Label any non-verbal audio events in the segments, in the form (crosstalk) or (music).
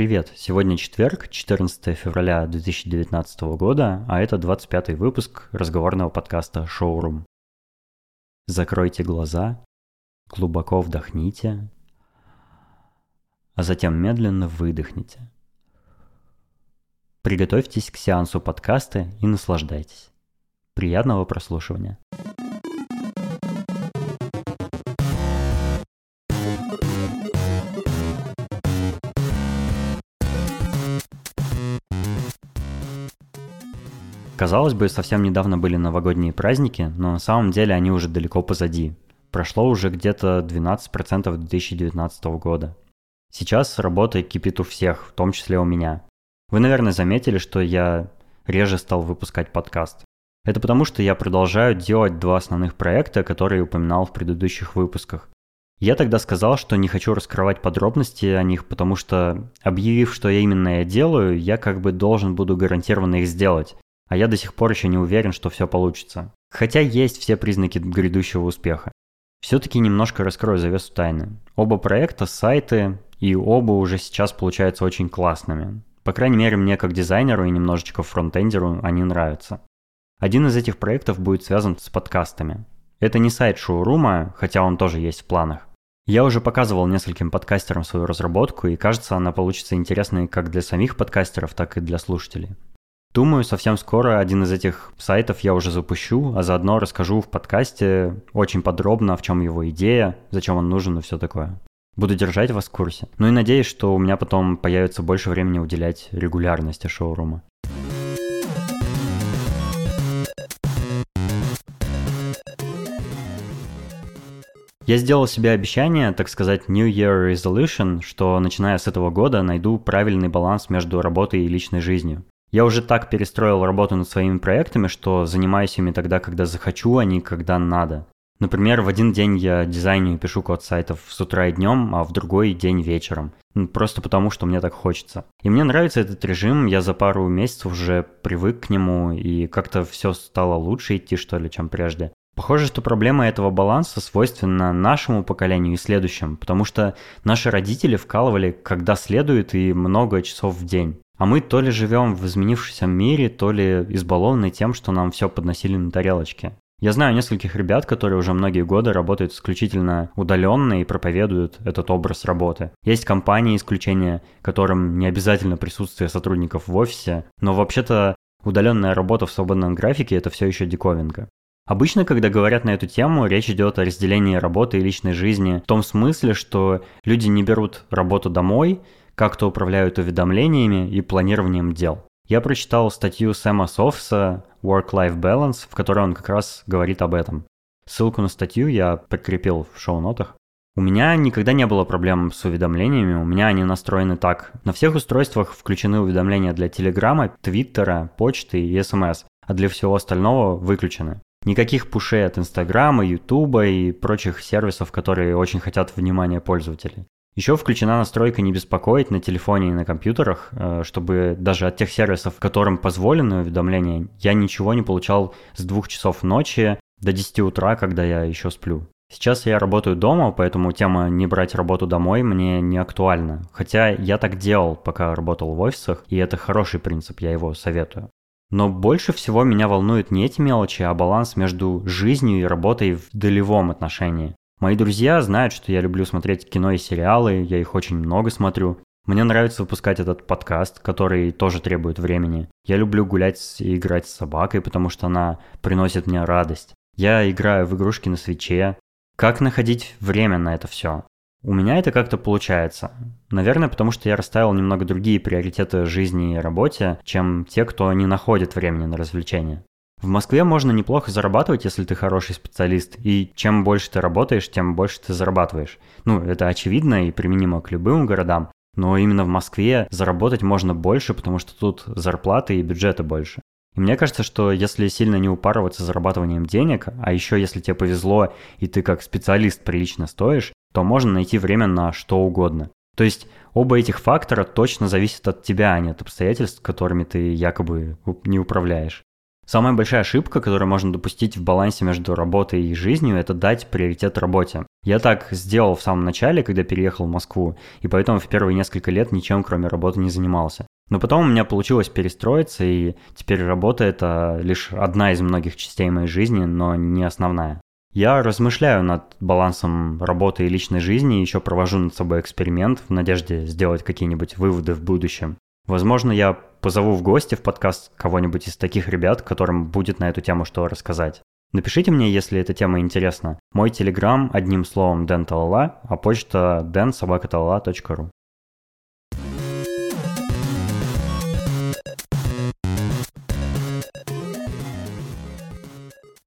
Привет! Сегодня четверг, 14 февраля 2019 года, а это 25 выпуск разговорного подкаста «Шоурум». Закройте глаза, глубоко вдохните, а затем медленно выдохните. Приготовьтесь к сеансу подкаста и наслаждайтесь. Приятного прослушивания! Казалось бы, совсем недавно были новогодние праздники, но на самом деле они уже далеко позади. Прошло уже где-то 12% 2019 года. Сейчас работа кипит у всех, в том числе у меня. Вы, наверное, заметили, что я реже стал выпускать подкаст. Это потому, что я продолжаю делать два основных проекта, которые упоминал в предыдущих выпусках. Я тогда сказал, что не хочу раскрывать подробности о них, потому что, объявив, что именно я делаю, я как бы должен буду гарантированно их сделать а я до сих пор еще не уверен, что все получится. Хотя есть все признаки грядущего успеха. Все-таки немножко раскрою завесу тайны. Оба проекта – сайты, и оба уже сейчас получаются очень классными. По крайней мере, мне как дизайнеру и немножечко фронтендеру они нравятся. Один из этих проектов будет связан с подкастами. Это не сайт шоурума, хотя он тоже есть в планах. Я уже показывал нескольким подкастерам свою разработку, и кажется, она получится интересной как для самих подкастеров, так и для слушателей. Думаю, совсем скоро один из этих сайтов я уже запущу, а заодно расскажу в подкасте очень подробно, в чем его идея, зачем он нужен и все такое. Буду держать вас в курсе. Ну и надеюсь, что у меня потом появится больше времени уделять регулярности шоурума. Я сделал себе обещание, так сказать, New Year Resolution, что начиная с этого года найду правильный баланс между работой и личной жизнью. Я уже так перестроил работу над своими проектами, что занимаюсь ими тогда, когда захочу, а не когда надо. Например, в один день я дизайню и пишу код сайтов с утра и днем, а в другой день вечером. Просто потому, что мне так хочется. И мне нравится этот режим, я за пару месяцев уже привык к нему, и как-то все стало лучше идти, что ли, чем прежде. Похоже, что проблема этого баланса свойственна нашему поколению и следующим, потому что наши родители вкалывали когда следует и много часов в день. А мы то ли живем в изменившемся мире, то ли избалованы тем, что нам все подносили на тарелочке. Я знаю нескольких ребят, которые уже многие годы работают исключительно удаленно и проповедуют этот образ работы. Есть компании исключения, которым не обязательно присутствие сотрудников в офисе, но вообще-то удаленная работа в свободном графике – это все еще диковинка. Обычно, когда говорят на эту тему, речь идет о разделении работы и личной жизни в том смысле, что люди не берут работу домой – как-то управляют уведомлениями и планированием дел. Я прочитал статью Сэма Софса «Work-Life Balance», в которой он как раз говорит об этом. Ссылку на статью я прикрепил в шоу-нотах. У меня никогда не было проблем с уведомлениями, у меня они настроены так. На всех устройствах включены уведомления для Телеграма, Твиттера, почты и СМС, а для всего остального выключены. Никаких пушей от Инстаграма, Ютуба и прочих сервисов, которые очень хотят внимания пользователей. Еще включена настройка не беспокоить на телефоне и на компьютерах, э, чтобы даже от тех сервисов, которым позволены уведомления, я ничего не получал с двух часов ночи до 10 утра, когда я еще сплю. Сейчас я работаю дома, поэтому тема не брать работу домой мне не актуальна. Хотя я так делал, пока работал в офисах, и это хороший принцип, я его советую. Но больше всего меня волнуют не эти мелочи, а баланс между жизнью и работой в долевом отношении. Мои друзья знают, что я люблю смотреть кино и сериалы, я их очень много смотрю. Мне нравится выпускать этот подкаст, который тоже требует времени. Я люблю гулять и играть с собакой, потому что она приносит мне радость. Я играю в игрушки на свече. Как находить время на это все? У меня это как-то получается. Наверное, потому что я расставил немного другие приоритеты жизни и работе, чем те, кто не находит времени на развлечения. В Москве можно неплохо зарабатывать, если ты хороший специалист, и чем больше ты работаешь, тем больше ты зарабатываешь. Ну, это очевидно и применимо к любым городам, но именно в Москве заработать можно больше, потому что тут зарплаты и бюджеты больше. И мне кажется, что если сильно не упарываться зарабатыванием денег, а еще если тебе повезло и ты как специалист прилично стоишь, то можно найти время на что угодно. То есть оба этих фактора точно зависят от тебя, а не от обстоятельств, которыми ты якобы не управляешь. Самая большая ошибка, которую можно допустить в балансе между работой и жизнью, это дать приоритет работе. Я так сделал в самом начале, когда переехал в Москву, и поэтому в первые несколько лет ничем кроме работы не занимался. Но потом у меня получилось перестроиться, и теперь работа – это лишь одна из многих частей моей жизни, но не основная. Я размышляю над балансом работы и личной жизни, еще провожу над собой эксперимент в надежде сделать какие-нибудь выводы в будущем. Возможно, я позову в гости в подкаст кого-нибудь из таких ребят, которым будет на эту тему что рассказать. Напишите мне, если эта тема интересна. Мой телеграм одним словом Дэн Талала, а почта densobakatalala.ru.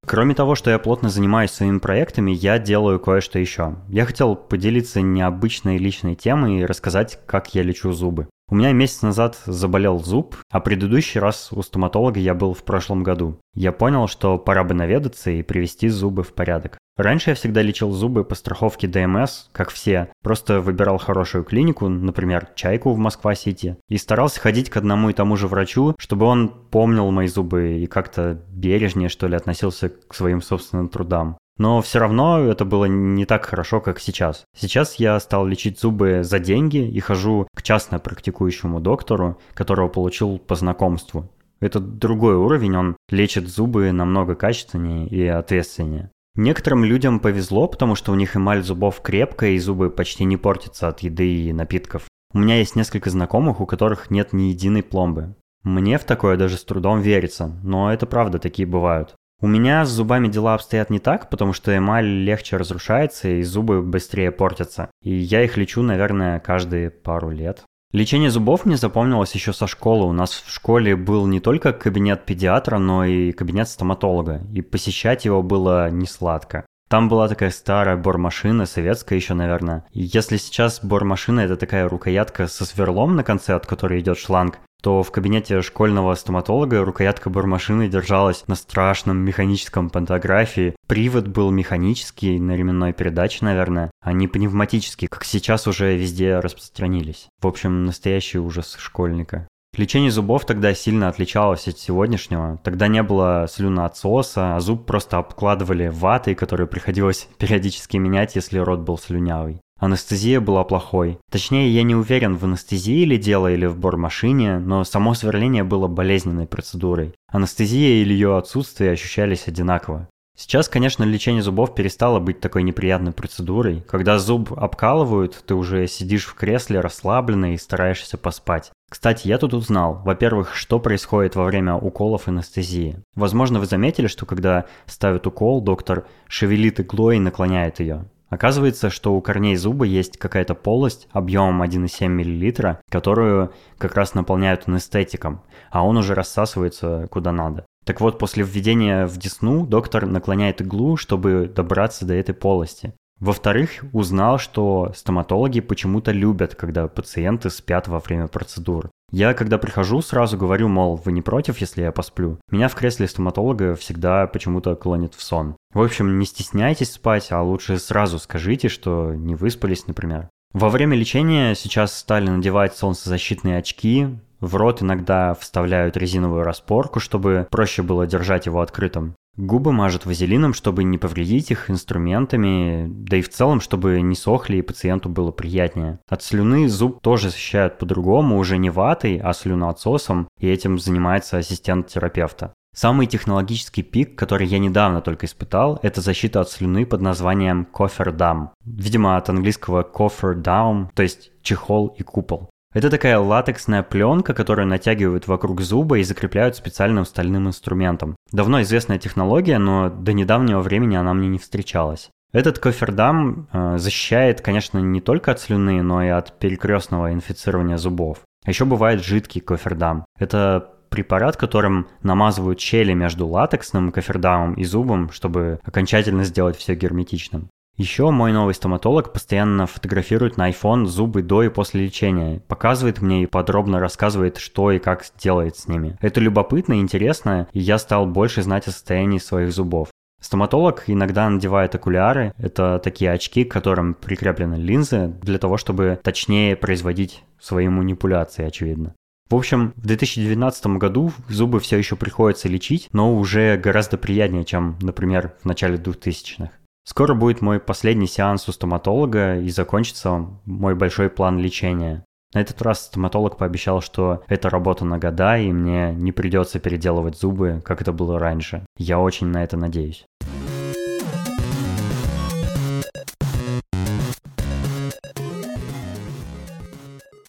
Кроме того, что я плотно занимаюсь своими проектами, я делаю кое-что еще. Я хотел поделиться необычной личной темой и рассказать, как я лечу зубы. У меня месяц назад заболел зуб, а предыдущий раз у стоматолога я был в прошлом году. Я понял, что пора бы наведаться и привести зубы в порядок. Раньше я всегда лечил зубы по страховке ДМС, как все. Просто выбирал хорошую клинику, например, Чайку в Москва-Сити, и старался ходить к одному и тому же врачу, чтобы он помнил мои зубы и как-то бережнее, что ли, относился к своим собственным трудам. Но все равно это было не так хорошо, как сейчас. Сейчас я стал лечить зубы за деньги и хожу к частно практикующему доктору, которого получил по знакомству. Это другой уровень, он лечит зубы намного качественнее и ответственнее. Некоторым людям повезло, потому что у них эмаль зубов крепкая и зубы почти не портятся от еды и напитков. У меня есть несколько знакомых, у которых нет ни единой пломбы. Мне в такое даже с трудом верится, но это правда, такие бывают. У меня с зубами дела обстоят не так, потому что эмаль легче разрушается и зубы быстрее портятся. И я их лечу, наверное, каждые пару лет. Лечение зубов мне запомнилось еще со школы. У нас в школе был не только кабинет педиатра, но и кабинет стоматолога. И посещать его было не сладко. Там была такая старая бормашина, советская еще, наверное. Если сейчас бормашина это такая рукоятка со сверлом на конце, от которой идет шланг, то в кабинете школьного стоматолога рукоятка бормашины держалась на страшном механическом пантографии. Привод был механический, на ременной передаче, наверное, а не пневматический, как сейчас уже везде распространились. В общем, настоящий ужас школьника. Лечение зубов тогда сильно отличалось от сегодняшнего. Тогда не было слюноотсоса, а зуб просто обкладывали ватой, которую приходилось периодически менять, если рот был слюнявый. Анестезия была плохой. Точнее, я не уверен, в анестезии ли дело или в бормашине, но само сверление было болезненной процедурой. Анестезия или ее отсутствие ощущались одинаково. Сейчас, конечно, лечение зубов перестало быть такой неприятной процедурой. Когда зуб обкалывают, ты уже сидишь в кресле расслабленно и стараешься поспать. Кстати, я тут узнал, во-первых, что происходит во время уколов анестезии. Возможно, вы заметили, что когда ставят укол, доктор шевелит иглой и наклоняет ее. Оказывается, что у корней зуба есть какая-то полость объемом 1,7 мл, которую как раз наполняют анестетиком, а он уже рассасывается куда надо. Так вот, после введения в десну доктор наклоняет иглу, чтобы добраться до этой полости. Во-вторых, узнал, что стоматологи почему-то любят, когда пациенты спят во время процедур. Я, когда прихожу, сразу говорю, мол, вы не против, если я посплю? Меня в кресле стоматолога всегда почему-то клонит в сон. В общем, не стесняйтесь спать, а лучше сразу скажите, что не выспались, например. Во время лечения сейчас стали надевать солнцезащитные очки, в рот иногда вставляют резиновую распорку, чтобы проще было держать его открытым. Губы мажут вазелином, чтобы не повредить их инструментами, да и в целом, чтобы не сохли и пациенту было приятнее. От слюны зуб тоже защищают по-другому, уже не ватой, а слюноотсосом, и этим занимается ассистент терапевта. Самый технологический пик, который я недавно только испытал, это защита от слюны под названием Dam. Видимо, от английского Coffer Down, то есть чехол и купол. Это такая латексная пленка, которую натягивают вокруг зуба и закрепляют специальным стальным инструментом. Давно известная технология, но до недавнего времени она мне не встречалась. Этот кофердам э, защищает, конечно, не только от слюны, но и от перекрестного инфицирования зубов. А еще бывает жидкий кофердам. Это препарат, которым намазывают щели между латексным кофердамом и зубом, чтобы окончательно сделать все герметичным. Еще мой новый стоматолог постоянно фотографирует на iPhone зубы до и после лечения, показывает мне и подробно рассказывает, что и как делает с ними. Это любопытно и интересно, и я стал больше знать о состоянии своих зубов. Стоматолог иногда надевает окуляры. Это такие очки, к которым прикреплены линзы для того, чтобы точнее производить свои манипуляции, очевидно. В общем, в 2019 году зубы все еще приходится лечить, но уже гораздо приятнее, чем, например, в начале 2000-х. Скоро будет мой последний сеанс у стоматолога и закончится мой большой план лечения. На этот раз стоматолог пообещал, что это работа на года, и мне не придется переделывать зубы, как это было раньше. Я очень на это надеюсь.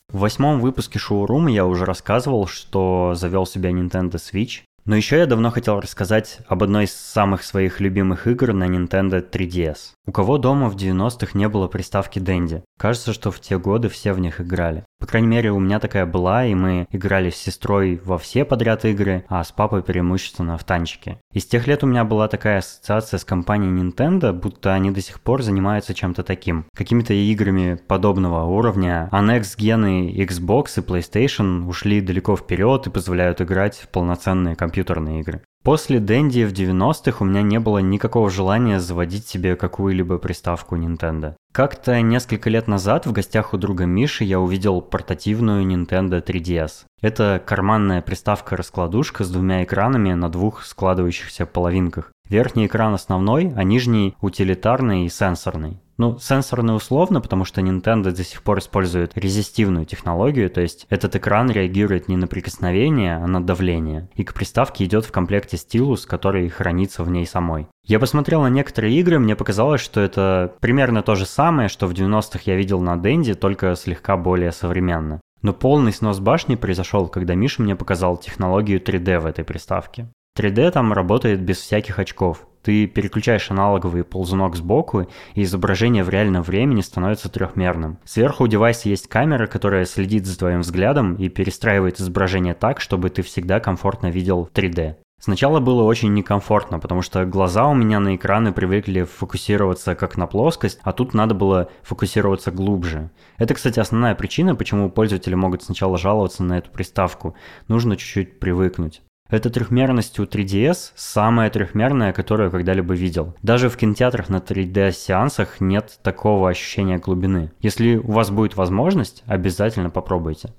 В восьмом выпуске шоурума я уже рассказывал, что завел себе Nintendo Switch, но еще я давно хотел рассказать об одной из самых своих любимых игр на Nintendo 3DS. У кого дома в 90-х не было приставки Dendy? Кажется, что в те годы все в них играли. По крайней мере, у меня такая была, и мы играли с сестрой во все подряд игры, а с папой преимущественно в танчики. И с тех лет у меня была такая ассоциация с компанией Nintendo, будто они до сих пор занимаются чем-то таким. Какими-то играми подобного уровня, а Next Gen Xbox и PlayStation ушли далеко вперед и позволяют играть в полноценные компьютерные игры. После Дэнди в 90-х у меня не было никакого желания заводить себе какую-либо приставку Nintendo. Как-то несколько лет назад в гостях у друга Миши я увидел портативную Nintendo 3DS. Это карманная приставка-раскладушка с двумя экранами на двух складывающихся половинках. Верхний экран основной, а нижний утилитарный и сенсорный. Ну, сенсорный условно, потому что Nintendo до сих пор использует резистивную технологию, то есть этот экран реагирует не на прикосновение, а на давление. И к приставке идет в комплекте стилус, который хранится в ней самой. Я посмотрел на некоторые игры, мне показалось, что это примерно то же самое, что в 90-х я видел на Денди, только слегка более современно. Но полный снос башни произошел, когда Миша мне показал технологию 3D в этой приставке. 3D там работает без всяких очков. Ты переключаешь аналоговый ползунок сбоку, и изображение в реальном времени становится трехмерным. Сверху у девайса есть камера, которая следит за твоим взглядом и перестраивает изображение так, чтобы ты всегда комфортно видел 3D. Сначала было очень некомфортно, потому что глаза у меня на экраны привыкли фокусироваться как на плоскость, а тут надо было фокусироваться глубже. Это, кстати, основная причина, почему пользователи могут сначала жаловаться на эту приставку. Нужно чуть-чуть привыкнуть. Эта трехмерность у 3DS самая трехмерная, которую я когда-либо видел. Даже в кинотеатрах на 3D-сеансах нет такого ощущения глубины. Если у вас будет возможность, обязательно попробуйте.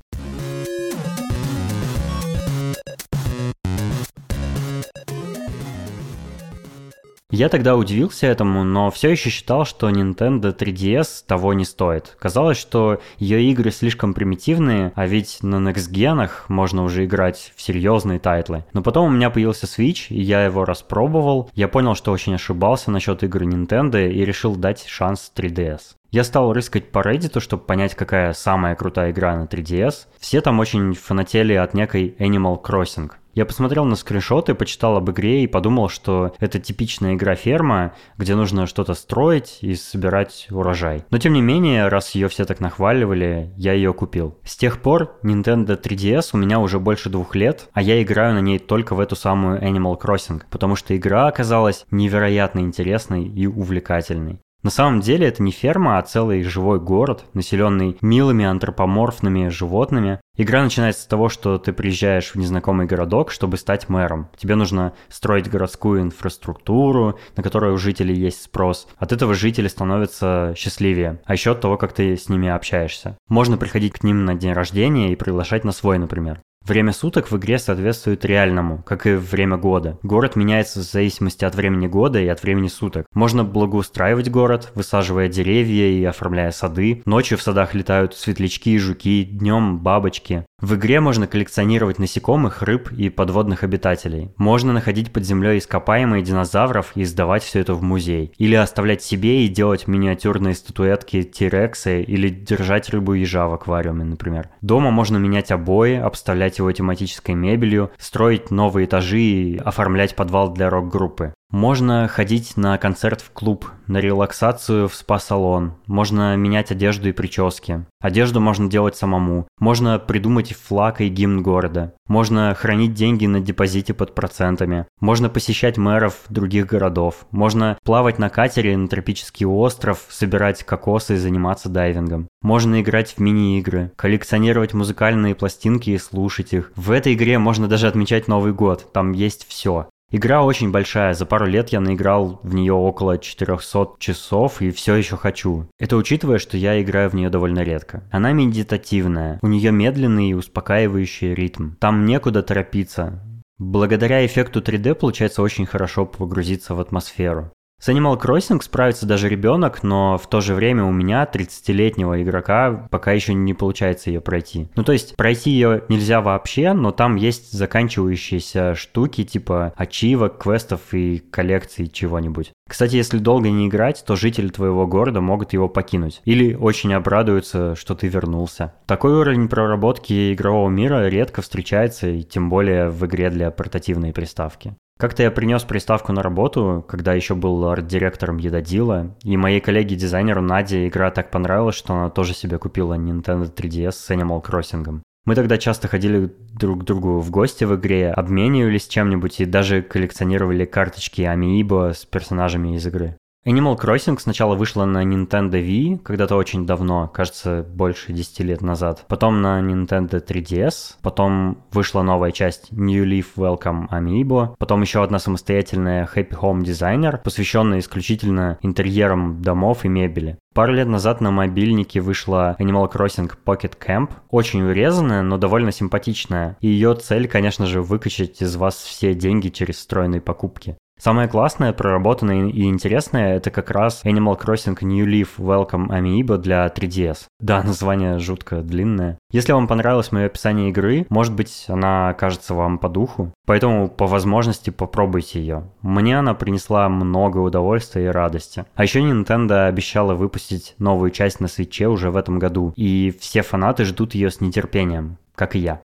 Я тогда удивился этому, но все еще считал, что Nintendo 3DS того не стоит. Казалось, что ее игры слишком примитивные, а ведь на Next Gen можно уже играть в серьезные тайтлы. Но потом у меня появился Switch, и я его распробовал. Я понял, что очень ошибался насчет игры Nintendo и решил дать шанс 3DS. Я стал рыскать по Reddit, чтобы понять, какая самая крутая игра на 3DS. Все там очень фанатели от некой Animal Crossing. Я посмотрел на скриншоты, почитал об игре и подумал, что это типичная игра ферма, где нужно что-то строить и собирать урожай. Но тем не менее, раз ее все так нахваливали, я ее купил. С тех пор Nintendo 3DS у меня уже больше двух лет, а я играю на ней только в эту самую Animal Crossing, потому что игра оказалась невероятно интересной и увлекательной. На самом деле это не ферма, а целый живой город, населенный милыми антропоморфными животными. Игра начинается с того, что ты приезжаешь в незнакомый городок, чтобы стать мэром. Тебе нужно строить городскую инфраструктуру, на которую у жителей есть спрос. От этого жители становятся счастливее, а еще от того, как ты с ними общаешься. Можно приходить к ним на день рождения и приглашать на свой, например. Время суток в игре соответствует реальному, как и время года. Город меняется в зависимости от времени года и от времени суток. Можно благоустраивать город, высаживая деревья и оформляя сады. Ночью в садах летают светлячки и жуки, днем бабочки. В игре можно коллекционировать насекомых, рыб и подводных обитателей. Можно находить под землей ископаемые динозавров и сдавать все это в музей. Или оставлять себе и делать миниатюрные статуэтки Тирексы или держать рыбу-ежа в аквариуме, например. Дома можно менять обои, обставлять его тематической мебелью, строить новые этажи и оформлять подвал для рок-группы. Можно ходить на концерт в клуб, на релаксацию в спа-салон, можно менять одежду и прически. Одежду можно делать самому, можно придумать флаг и гимн города, можно хранить деньги на депозите под процентами, можно посещать мэров других городов, можно плавать на катере на тропический остров, собирать кокосы и заниматься дайвингом. Можно играть в мини-игры, коллекционировать музыкальные пластинки и слушать их. В этой игре можно даже отмечать Новый год, там есть все. Игра очень большая, за пару лет я наиграл в нее около 400 часов и все еще хочу. Это учитывая, что я играю в нее довольно редко. Она медитативная, у нее медленный и успокаивающий ритм. Там некуда торопиться. Благодаря эффекту 3D получается очень хорошо погрузиться в атмосферу. С Animal Crossing справится даже ребенок, но в то же время у меня, 30-летнего игрока, пока еще не получается ее пройти. Ну то есть пройти ее нельзя вообще, но там есть заканчивающиеся штуки типа ачивок, квестов и коллекций чего-нибудь. Кстати, если долго не играть, то жители твоего города могут его покинуть. Или очень обрадуются, что ты вернулся. Такой уровень проработки игрового мира редко встречается, и тем более в игре для портативной приставки. Как-то я принес приставку на работу, когда еще был арт-директором Едодила, и моей коллеге-дизайнеру Наде игра так понравилась, что она тоже себе купила Nintendo 3DS с Animal Crossing. Мы тогда часто ходили друг к другу в гости в игре, обменивались чем-нибудь и даже коллекционировали карточки Amiibo с персонажами из игры. Animal Crossing сначала вышла на Nintendo Wii, когда-то очень давно, кажется, больше 10 лет назад. Потом на Nintendo 3DS, потом вышла новая часть New Leaf Welcome Amiibo, потом еще одна самостоятельная Happy Home Designer, посвященная исключительно интерьерам домов и мебели. Пару лет назад на мобильнике вышла Animal Crossing Pocket Camp, очень урезанная, но довольно симпатичная. И ее цель, конечно же, выкачать из вас все деньги через встроенные покупки. Самое классное, проработанное и интересное это как раз Animal Crossing New Leaf Welcome Amiibo для 3DS. Да, (laughs) название жутко длинное. Если вам понравилось мое описание игры, может быть, она окажется вам по духу, поэтому по возможности попробуйте ее. Мне она принесла много удовольствия и радости. А еще Nintendo обещала выпустить новую часть на свече уже в этом году, и все фанаты ждут ее с нетерпением, как и я.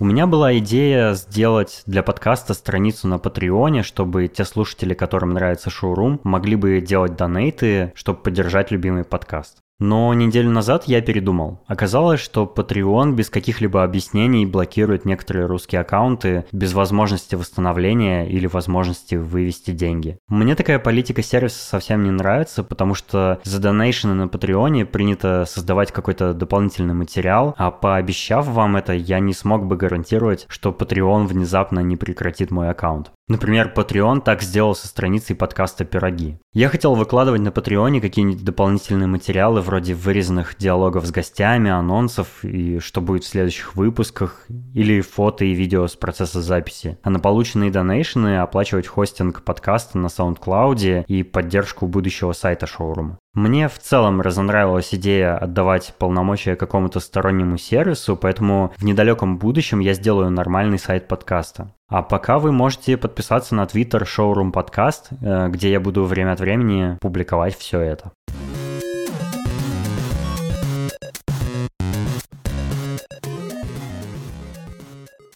У меня была идея сделать для подкаста страницу на Патреоне, чтобы те слушатели, которым нравится шоурум, могли бы делать донейты, чтобы поддержать любимый подкаст. Но неделю назад я передумал. Оказалось, что Patreon без каких-либо объяснений блокирует некоторые русские аккаунты без возможности восстановления или возможности вывести деньги. Мне такая политика сервиса совсем не нравится, потому что за донейшены на Патреоне принято создавать какой-то дополнительный материал, а пообещав вам это, я не смог бы гарантировать, что Patreon внезапно не прекратит мой аккаунт. Например, Patreon так сделал со страницей подкаста «Пироги». Я хотел выкладывать на Патреоне какие-нибудь дополнительные материалы вроде вырезанных диалогов с гостями, анонсов и что будет в следующих выпусках, или фото и видео с процесса записи. А на полученные донейшены оплачивать хостинг подкаста на SoundCloud и поддержку будущего сайта шоурума. Мне в целом разонравилась идея отдавать полномочия какому-то стороннему сервису, поэтому в недалеком будущем я сделаю нормальный сайт подкаста. А пока вы можете подписаться на Twitter Showroom Podcast, э, где я буду время от времени публиковать все это.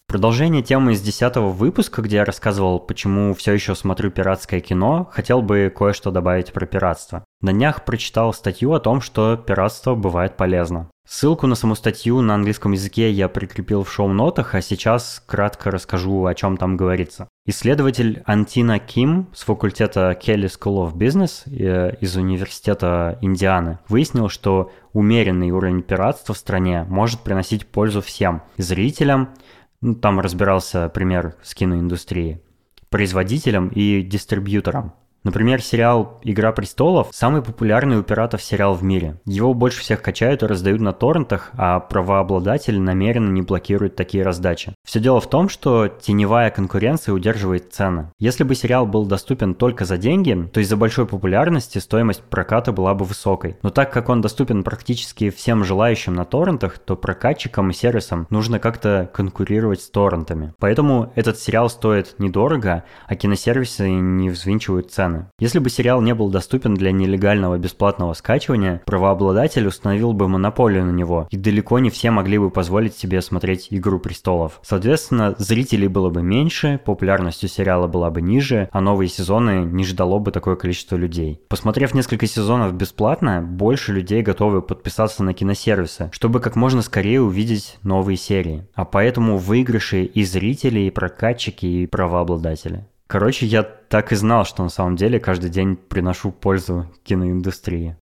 Продолжение темы из десятого выпуска, где я рассказывал, почему все еще смотрю пиратское кино, хотел бы кое-что добавить про пиратство. На днях прочитал статью о том, что пиратство бывает полезно. Ссылку на саму статью на английском языке я прикрепил в шоу-нотах, а сейчас кратко расскажу, о чем там говорится. Исследователь Антина Ким с факультета Kelly School of Business э, из университета Индианы выяснил, что умеренный уровень пиратства в стране может приносить пользу всем – зрителям, ну, там разбирался пример с киноиндустрии, производителям и дистрибьюторам. Например, сериал «Игра престолов» – самый популярный у пиратов сериал в мире. Его больше всех качают и раздают на торрентах, а правообладатель намеренно не блокирует такие раздачи. Все дело в том, что теневая конкуренция удерживает цены. Если бы сериал был доступен только за деньги, то из-за большой популярности стоимость проката была бы высокой. Но так как он доступен практически всем желающим на торрентах, то прокатчикам и сервисам нужно как-то конкурировать с торрентами. Поэтому этот сериал стоит недорого, а киносервисы не взвинчивают цены. Если бы сериал не был доступен для нелегального бесплатного скачивания, правообладатель установил бы монополию на него, и далеко не все могли бы позволить себе смотреть «Игру престолов». Соответственно, зрителей было бы меньше, популярность у сериала была бы ниже, а новые сезоны не ждало бы такое количество людей. Посмотрев несколько сезонов бесплатно, больше людей готовы подписаться на киносервисы, чтобы как можно скорее увидеть новые серии. А поэтому выигрыши и зрители, и прокатчики, и правообладатели. Короче, я так и знал, что на самом деле каждый день приношу пользу киноиндустрии.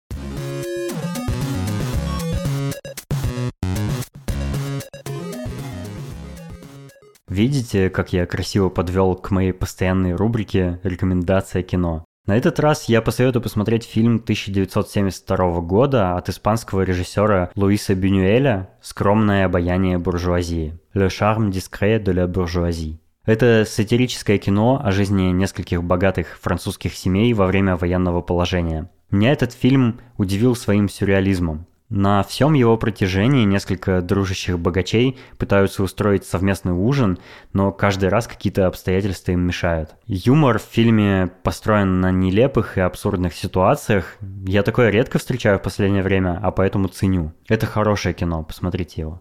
Видите, как я красиво подвел к моей постоянной рубрике «Рекомендация кино». На этот раз я посоветую посмотреть фильм 1972 года от испанского режиссера Луиса Бюнюэля «Скромное обаяние буржуазии» «Le charme discret de la bourgeoisie». Это сатирическое кино о жизни нескольких богатых французских семей во время военного положения. Меня этот фильм удивил своим сюрреализмом. На всем его протяжении несколько дружащих богачей пытаются устроить совместный ужин, но каждый раз какие-то обстоятельства им мешают. Юмор в фильме построен на нелепых и абсурдных ситуациях. Я такое редко встречаю в последнее время, а поэтому ценю. Это хорошее кино, посмотрите его.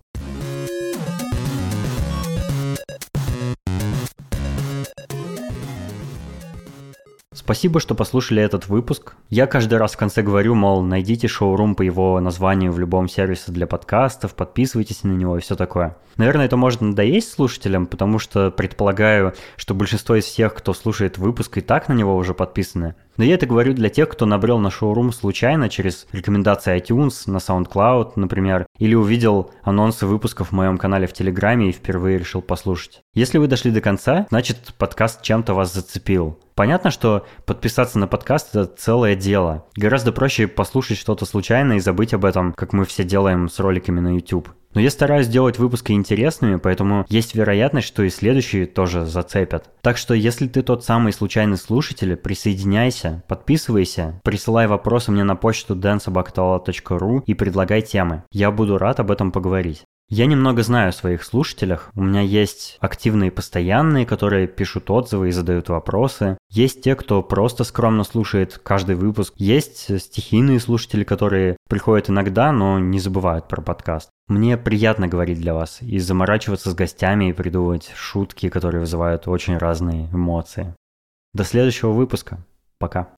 Спасибо, что послушали этот выпуск. Я каждый раз в конце говорю, мол, найдите шоурум по его названию в любом сервисе для подкастов, подписывайтесь на него и все такое. Наверное, это может надоесть слушателям, потому что предполагаю, что большинство из всех, кто слушает выпуск, и так на него уже подписаны. Но я это говорю для тех, кто набрел на шоурум случайно через рекомендации iTunes, на SoundCloud, например, или увидел анонсы выпусков в моем канале в Телеграме и впервые решил послушать. Если вы дошли до конца, значит подкаст чем-то вас зацепил. Понятно, что подписаться на подкаст – это целое дело. Гораздо проще послушать что-то случайно и забыть об этом, как мы все делаем с роликами на YouTube. Но я стараюсь делать выпуски интересными, поэтому есть вероятность, что и следующие тоже зацепят. Так что если ты тот самый случайный слушатель, присоединяйся, подписывайся, присылай вопросы мне на почту dansobactala.ru и предлагай темы. Я буду рад об этом поговорить. Я немного знаю о своих слушателях. У меня есть активные постоянные, которые пишут отзывы и задают вопросы. Есть те, кто просто скромно слушает каждый выпуск. Есть стихийные слушатели, которые приходят иногда, но не забывают про подкаст. Мне приятно говорить для вас и заморачиваться с гостями и придумывать шутки, которые вызывают очень разные эмоции. До следующего выпуска. Пока.